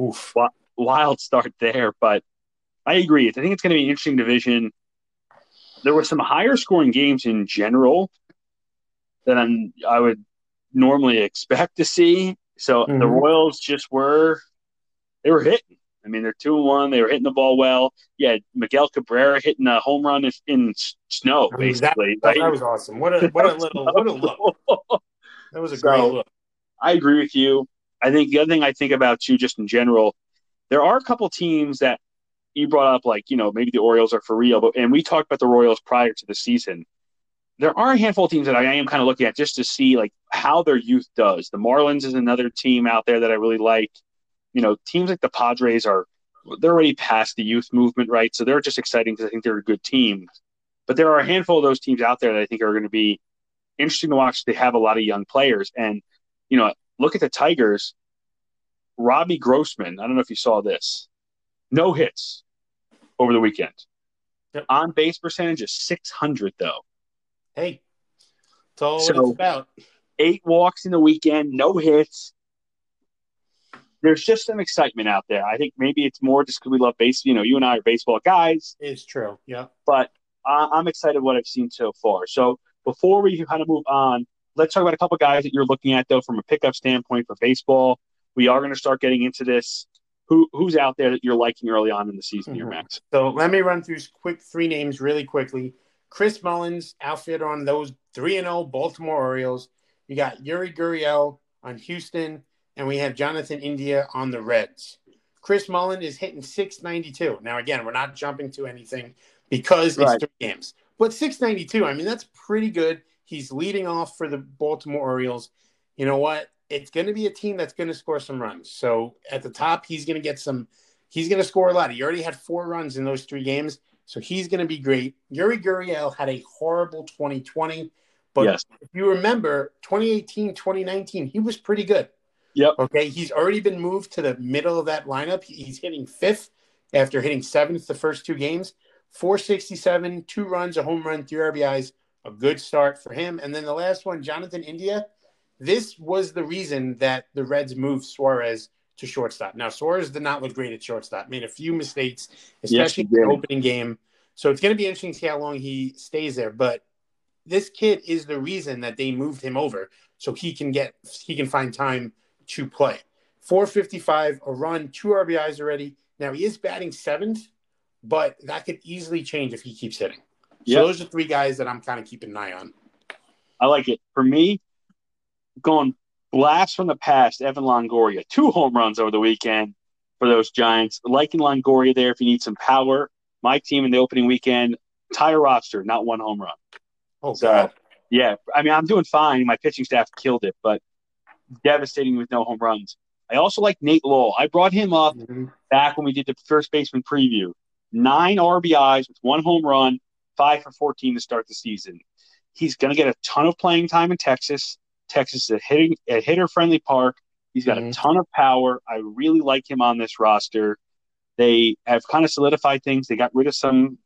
Oof. wild start there. But I agree. I think it's going to be an interesting division. There were some higher scoring games in general than I'm, I would normally expect to see. So the Mhm. Royals just were, they were hitting. I mean, they're two and one. They were hitting the ball well. Yeah, Miguel Cabrera hitting a home run in, in snow, mean, that- basically. That, was awesome. What a what a (laughs) little what a look. (laughs) That was a great look. I agree with you. I think the other thing I think about too, just in general, there are a couple teams that you brought up, like you know maybe the Orioles are for real, but and we talked about the Royals prior to the season. There are a handful of teams that I am kind of looking at just to see like how their youth does. The Marlins is another team out there that I really like. You know, teams like the Padres are they're already past the youth movement, right? So they're just exciting because I think they're a good team. But there are a handful of those teams out there that I think are going to be interesting to watch. They have a lot of young players, and you know, look at the Tigers. Robbie Grossman. I don't know if you saw this. No hits over the weekend. Yep. On base percentage is 600, though. Hey, it's all So- it's about. eight walks in the weekend, no hits. There's just some excitement out there. I think maybe it's more just because we love baseball. You know, you and I are baseball guys. It's true. Yeah. But I- I'm excited what I've seen so far. So before we kind of move on, let's talk about a couple guys that you're looking at though from a pickup standpoint for baseball. We are going to start getting into this. Who who's out there that you're liking early on in the season here, Mhm. Max? So let me run through quick three names really quickly. Chris Mullins, outfitter on those 3 and 0 Baltimore Orioles. You got Yuli Gurriel on Houston, and we have Jonathan India on the Reds. Chris Mullen is hitting 692. Now, again, we're not jumping to anything because it's Right. three games. But 692, I mean, that's pretty good. He's leading off for the Baltimore Orioles. You know what? It's going to be a team that's going to score some runs. So at the top, he's going to get some, he's going to score a lot. He already had four runs in those three games. So he's going to be great. Yuli Gurriel had a horrible 2020. But Yes. if you remember, 2018, 2019, he was pretty good. Yep. Okay. He's already been moved to the middle of that lineup. He's hitting fifth after hitting seventh the first two games. 467, two runs, a home run, three RBIs. A good start for him. And then the last one, Jonathan India. This was the reason that the Reds moved Suarez to shortstop. Now, Suarez did not look great at shortstop, made a few mistakes, especially he in the opening game. So it's going to be interesting to see how long he stays there. But this kid is the reason that they moved him over so he can get he can find time to play. 455, a run, two RBIs already. Now he is batting seventh, but that could easily change if he keeps hitting. So those are three guys that I'm kind of keeping an eye on. I like it. For me, going blast from the past, Evan Longoria, two home runs over the weekend for those Giants. Liking Longoria there if you need some power. My team in the opening weekend, entire roster, not one home run. Oh, So, God. yeah, I mean, I'm doing fine. My pitching staff killed it, but devastating with no home runs. I also like Nate Lowe. I brought him up Mhm. back when we did the first baseman preview. Nine RBIs with one home run, five for 14 to start the season. He's going to get a ton of playing time in Texas. Texas is a, hitting, a hitter friendly park. He's got a Mhm. ton of power. I really like him on this roster. They have kind of solidified things. They got rid of some,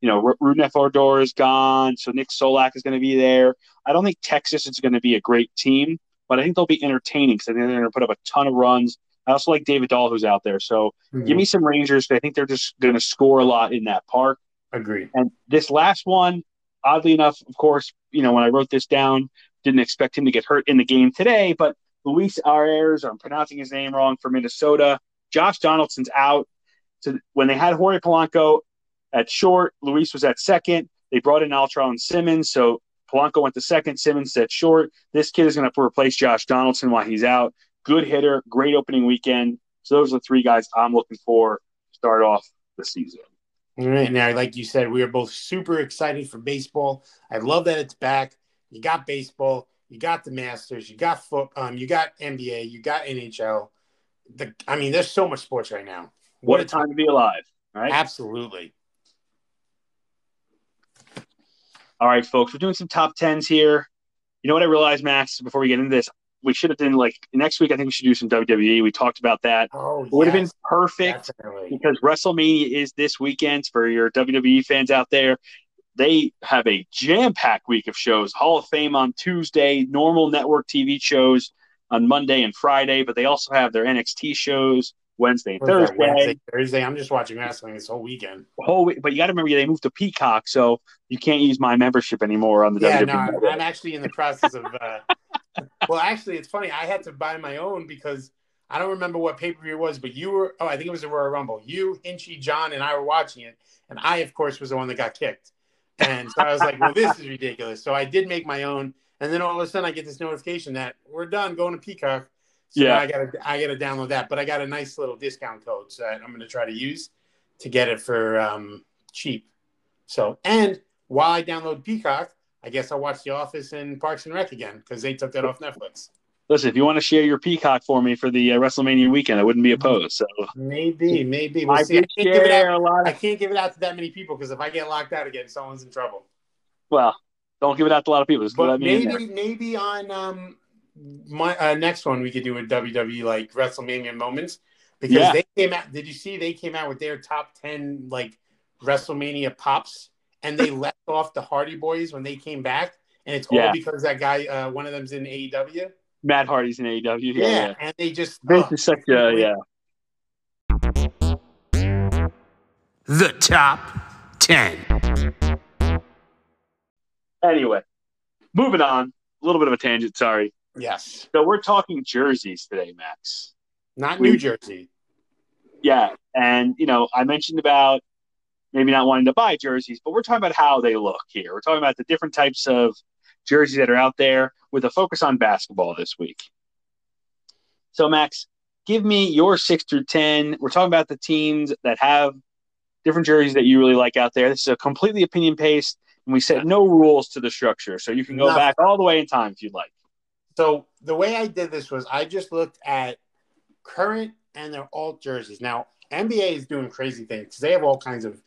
you know, R- Odor is gone, so Nick Solak is going to be there. I don't think Texas is going to be a great team, but I think they'll be entertaining because I think they're going to put up a ton of runs. I also like David Dahl, who's out there. So mm-hmm. give me some Rangers. I think they're just going to score a lot in that park. Agreed. And this last one, oddly enough, of course, you know, when I wrote this down, didn't expect him to get hurt in the game today, but Luis Arraez, I'm pronouncing his name wrong for Minnesota. Josh Donaldson's out. So when they had Jorge Polanco at short, Luis was at second. They brought in Andrelton Simmons, so Polanco went to second, Simmons at short. This kid is going to replace Josh Donaldson while he's out. Good hitter, great opening weekend. So those are the three guys I'm looking for to start off the season. All right. Now, like you said, we are both super excited for baseball. I love that it's back. You got baseball, you got the Masters, you got foot, um, you got NBA, you got NHL. The, I mean, there's so much sports right now. What a time to be alive, right? Absolutely. All right, folks, we're doing some top tens here. You know what I realized, Max, before we get into this? We should have done like next week. I think we should do some WWE. We talked about that. Oh, It would have been perfect definitely. because WrestleMania is this weekend for your WWE fans out there. They have a jam packed week of shows Hall of Fame on Tuesday, normal network TV shows on Monday and Friday, but they also have their NXT shows Wednesday and What is that, Thursday. Wednesday, Thursday. I'm just watching wrestling this whole weekend. Whole week, but you got to remember they moved to Peacock, so you can't use my membership anymore on the Yeah, WWE. no, I'm. I'm actually in the process of. Uh, (laughs) well, actually, it's funny. I had to buy my own because I don't remember what pay per view was, but you were. Oh, I think it was the Royal Rumble. You, Hinchy, John, and I were watching it, and I, of course, was the one that got kicked. And so I was like, "Well, this is ridiculous." So I did make my own, and then all of a sudden, I get this notification that we're done going to Peacock. So Yeah. I gotta, I gotta download that, but I got a nice little discount code that I'm gonna try to use to get it for um, cheap. So, and while I download Peacock, I guess I'll watch The Office and Parks and Rec again because they took that off Netflix. Listen, if you want to share your Peacock for me for the uh, WrestleMania weekend, I wouldn't be opposed. So Maybe, maybe we'll I see. I can't, give it out, a lot. I can't give it out to that many people because if I get locked out again, someone's in trouble. well, don't give it out to a lot of people. Just But let me in there. maybe, maybe on um my uh, next one we could do a WWE like WrestleMania moments because Yeah. they came out. Did you see they came out with their top ten like WrestleMania pops and they (laughs) left off the Hardy Boys when they came back and it's all because that guy, uh, one of them's in AEW. Matt Hardy's in AEW. Yeah, Yeah, yeah. and they just Vince oh, is such a yeah. The top 10. Anyway, moving on. A little bit of a tangent. Sorry. Yes, So we're talking jerseys today, Max. not We- New Jersey. Yeah, and you know, I mentioned about maybe not wanting to buy jerseys, but we're talking about how they look here. We're talking about the different types of jerseys that are out there with a focus on basketball this week. So, Max, give me your six through ten. We're talking about the teams that have different jerseys that you really like out there. This is a completely opinion based, and we set no rules to the structure, so you can go Nothing. back all the way in time if you'd like. So the way I did this was I just looked at current and their alt jerseys. Now NBA is doing crazy things. Because they have all kinds of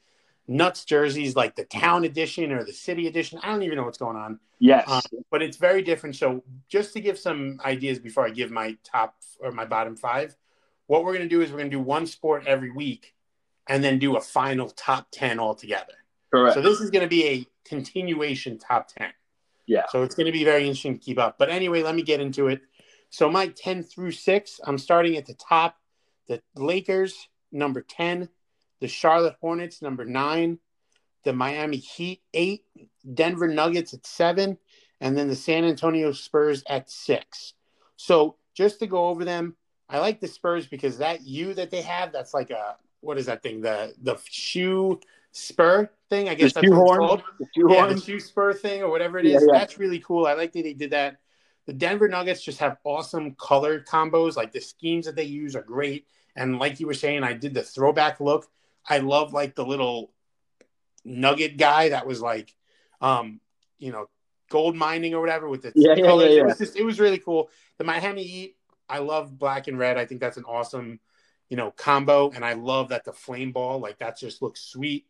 nuts jerseys, like the town edition or the city edition. I don't even know what's going on, Yes, um, but it's very different. So just to give some ideas before I give my top or my bottom five, what we're going to do is we're going to do one sport every week, and then do a final top ten altogether. correct. So this is going to be a continuation top 10. Yeah. So it's going to be very interesting to keep up. But anyway, let me get into it. So my 10 through 6, I'm starting at the top. The Lakers, number 10. The Charlotte Hornets, number 9. The Miami Heat, 8. Denver Nuggets at 7. And then the San Antonio Spurs at 6. So just to go over them, I like the Spurs because that U that they have, that's like a, what is that thing? The the shoe spur thing. I guess The that's what it's called. The Yeah, shoehorn? the shoe spur thing or whatever it is. Yeah, yeah. That's really cool. I like that they did that. The Denver Nuggets just have awesome color combos. Like the schemes that they use are great. And like you were saying, I did the throwback look. I love like the little nugget guy that was like, um, you know, gold mining or whatever with the Yeah, yeah, yeah, It was just, it was really cool. The Miami Heat, I love black and red. I think that's an awesome, you know, combo. And I love that the flame ball, like that just looks sweet.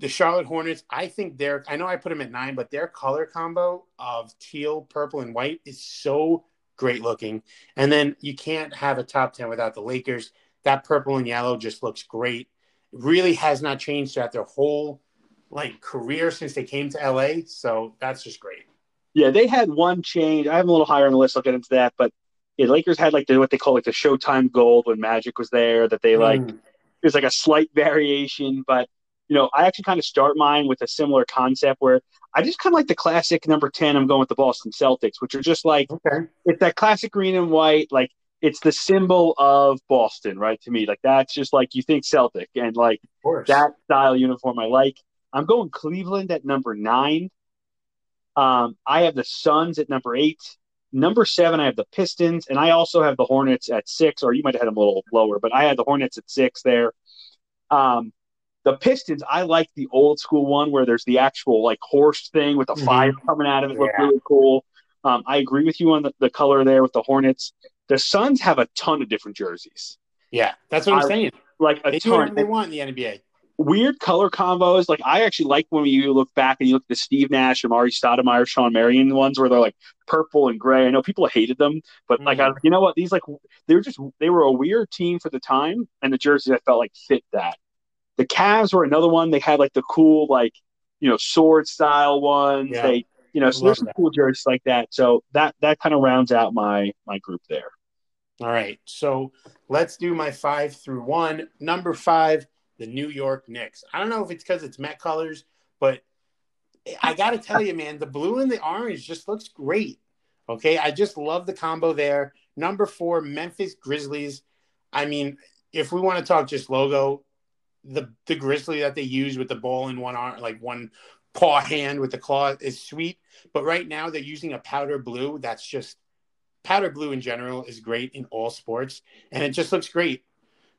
The Charlotte Hornets, I think they're, I know I put them at nine, but their color combo of teal, purple, and white is so great looking. And then you can't have a top 10 without the Lakers. That purple and yellow just looks great. It really has not changed throughout their whole like career since they came to LA. So that's just great. Yeah, they had one change. I have them a little higher on the list. I'll get into that. But yeah, Lakers had like the what they call like the Showtime Gold when Magic was there. That they like Mm. there's like a slight variation, but you know I actually kind of start mine with a similar concept where I just kind of like the classic number ten. I'm going with the Boston Celtics, which are just like Okay. it's that classic green and white. Like it's the symbol of Boston, right? To me, like that's just like you think Celtic and like that style uniform I like. I'm going Cleveland at number nine. Um, I have the Suns at number eight. Number seven, I have the Pistons, and I also have the Hornets at six, or you might have had them a little lower, but I had the Hornets at six there. Um, the Pistons, I like the old school one where there's the actual like horse thing with the Mhm. fire coming out of it. Look Yeah. really cool. Um, I agree with you on the, the color there with the Hornets. The Suns have a ton of different jerseys, yeah, that's what I'm I- saying. like a They ton. they want in the NBA. weird color combos. Like I actually like when you look back and you look at the Steve Nash, Amar'e Stoudemire, Shawn Marion ones where they're like purple and gray. I know people hated them, but like I, you know what? These like they were just they were a weird team for the time, and the jerseys I felt like fit that. The Cavs were another one. They had like the cool like you know sword style ones. Yeah. They you know so there's some that. cool jerseys like that. So that that kind of rounds out my my group there. All right. So let's do my five through one. Number five, the New York Knicks. I don't know if it's because it's Met colors, but I got to tell you, man, the blue and the orange just looks great. Okay. I just love the combo there. Number four, Memphis Grizzlies. I mean, if we want to talk just logo, the the grizzly that they use with the ball in one arm, like one paw hand with the claw, is sweet. But right now they're using a powder blue. That's just powder blue in general is great in all sports, and it just looks great.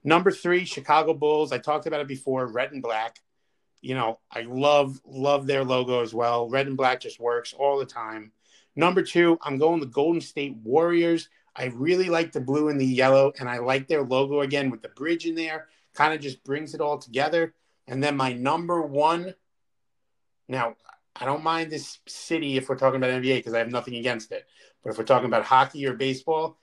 Number three, Chicago Bulls. I talked about it before. Red and black. You know, I love love their logo as well. Red and black just works all the time. Number two, I'm going the Golden State Warriors. I really like the blue and the yellow, and I like their logo again with the bridge in there. Kind of just brings it all together. And then my number one. Now, I don't mind this city if we're talking about NBA because I have nothing against it. But if we're talking about hockey or baseball,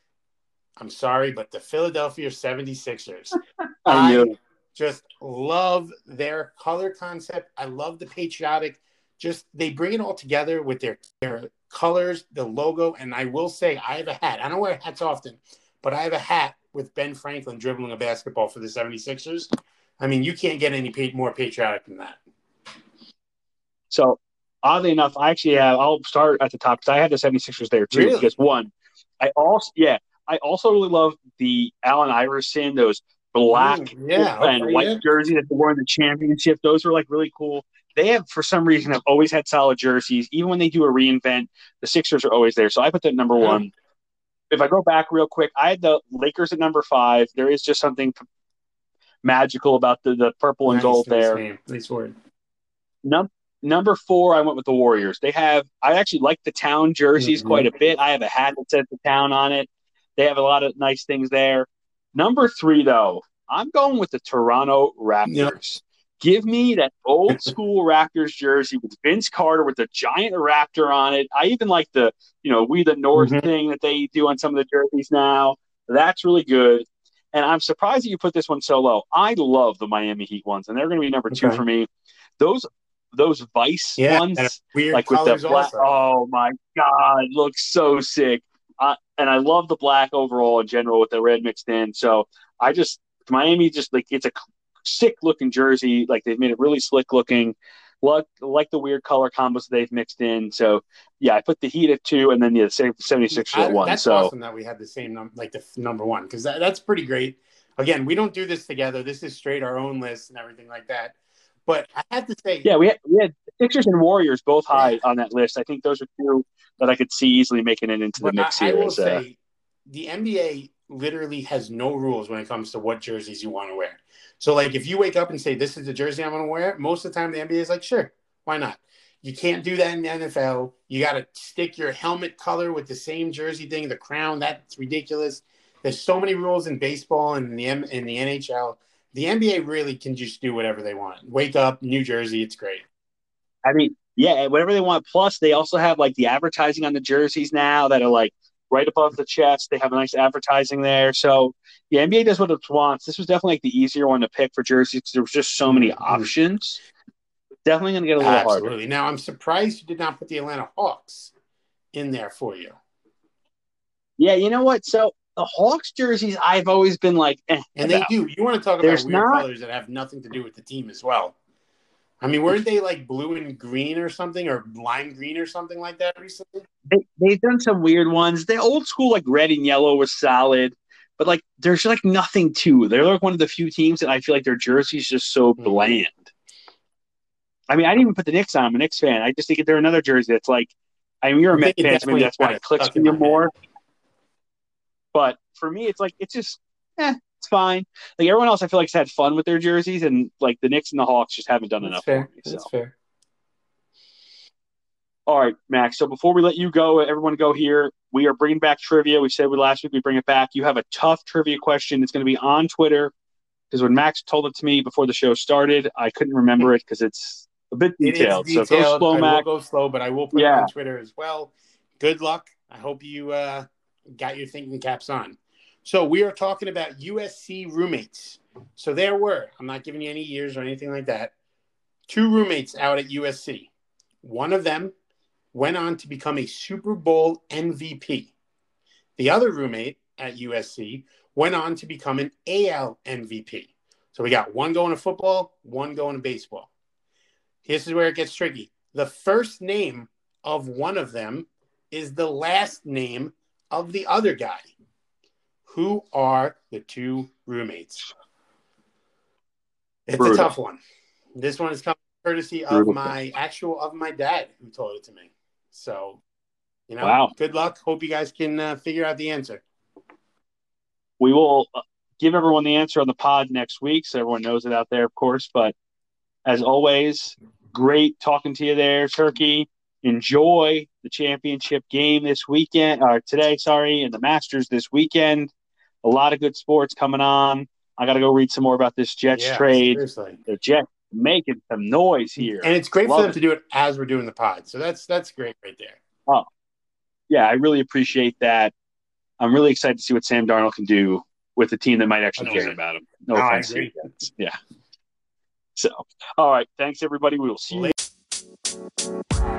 I'm sorry, but the Philadelphia 76ers. (laughs) I I just love their color concept. I love the patriotic just they bring it all together with their their colors, the logo, and I will say I have a hat. I don't wear hats often, but I have a hat with Ben Franklin dribbling a basketball for the 76ers. I mean, you can't get any more patriotic than that. So, oddly enough, I actually have, I'll start at the top because I had the 76ers there too. Really? Because one, I also, yeah, I also really love the Allen Iverson, those black Mm, yeah, and okay, white yeah. jersey that they wore in the championship. Those were like really cool. They have, for some reason, have always had solid jerseys. Even when they do a reinvent, the Sixers are always there. So I put that number Yeah. one. If I go back real quick, I had the Lakers at number five. There is just something magical about the, the purple and Nice, gold nice there. name. Nice word. Num- number four, I went with the Warriors. They have, I actually like the town jerseys Mhm. quite a bit. I have a hat that says the town on it. They have a lot of nice things there. Number three, though, I'm going with the Toronto Raptors. Give me that old (laughs) school Raptors jersey with Vince Carter with the giant raptor on it. I even like the, you know, we the North Mhm. thing that they do on some of the jerseys now. That's really good. And I'm surprised that you put this one so low. I love the Miami Heat ones, and they're going to be number two Okay. for me. Those those Vice Yeah, ones, weird like with the black. also. Oh my god, looks so sick. Uh, and I love the black overall in general with the red mixed in. So I just Miami just like it's a sick looking jersey. Like they've made it really slick looking. Like like the weird color combos they've mixed in. So yeah, I put the Heat at two, and then yeah, the 76ers at one. That's So awesome that we had the same number, like the f- number one, because that, that's pretty great. Again, we don't do this together. This is straight our own list and everything like that. But I have to say, yeah, we had, we had Sixers and Warriors both high on that list. I think those are two that I could see easily making it into the mix I, I will uh, say, the NBA literally has no rules when it comes to what jerseys you want to wear. So, like, if you wake up and say, "This is the jersey I'm going to wear," most of the time the NBA is like, "Sure, why not?" You can't do that in the NFL. You got to stick your helmet color with the same jersey thing, the crown. That's ridiculous. There's so many rules in baseball and in the M- in the NHL. The NBA really can just do whatever they want. Wake up, New Jersey, it's great. I mean, yeah, whatever they want. Plus, they also have like the advertising on the jerseys now that are like right above the chest. They have a nice advertising there. So, yeah, NBA does what it wants. This was definitely like the easier one to pick for jerseys because there was just so many Mhm. options. Definitely going to get a little harder. Absolutely. Now, I'm surprised you did not put the Atlanta Hawks in there for you. Yeah, you know what? So the Hawks jerseys, I've always been like, eh, And they do. You want to talk There's about weird not- colors that have nothing to do with the team as well. I mean, weren't they like blue and green or something, or lime green or something like that recently? they, they've done some weird ones. The old school like red and yellow was solid, but like there's like nothing to. They're like one of the few teams that I feel like their jersey's just so Mhm. bland. I mean, I didn't even put the Knicks on. I'm a Knicks fan. I just think they're another jersey that's like. I mean, you're a Met think it fan, so maybe that's why it clicks for you more. But for me, it's like it's just, eh, it's fine. Like everyone else, I feel like has had fun with their jerseys, and like the Knicks and the Hawks just haven't done That's enough fair. for me. So. That's fair. All right, Max. So before we let you go, everyone go here. We are bringing back trivia. We said we last week we bring it back. You have a tough trivia question. It's going to be on Twitter because when Max told it to me before the show started, I couldn't remember it because it's a bit It is detailed. So go slow, I Max. will go slow, but I will put Yeah. it on Twitter as well. Good luck. I hope you uh, got your thinking caps on. So we are talking about USC roommates. So there were, I'm not giving you any years or anything like that, two roommates out at USC. One of them went on to become a Super Bowl MVP. The other roommate at USC went on to become an AL MVP. So we got one going to football, one going to baseball. This is where it gets tricky. The first name of one of them is the last name of the other guy. Who are the two roommates? It's Brutal. a tough one. This one is coming courtesy of Brutal. my actual of my dad who told it to me. So, you know, Wow. good luck. Hope you guys can uh, figure out the answer. We will uh, give everyone the answer on the pod next week, so everyone knows it out there, of course. But as always, great talking to you there, Turkey. Enjoy the championship game this weekend, or today, sorry, and the Masters this weekend. A lot of good sports coming on. I got to go read some more about this Jets Yeah, trade. seriously. The Jets making some noise here. And it's great Love for them it. to do it as we're doing the pod. So that's that's great right there. Oh, yeah, I really appreciate that. I'm really excited to see what Sam Darnold can do with a team that might actually care about him. No No, offense. Yeah. So, all right. Thanks, everybody. We will see you. Later.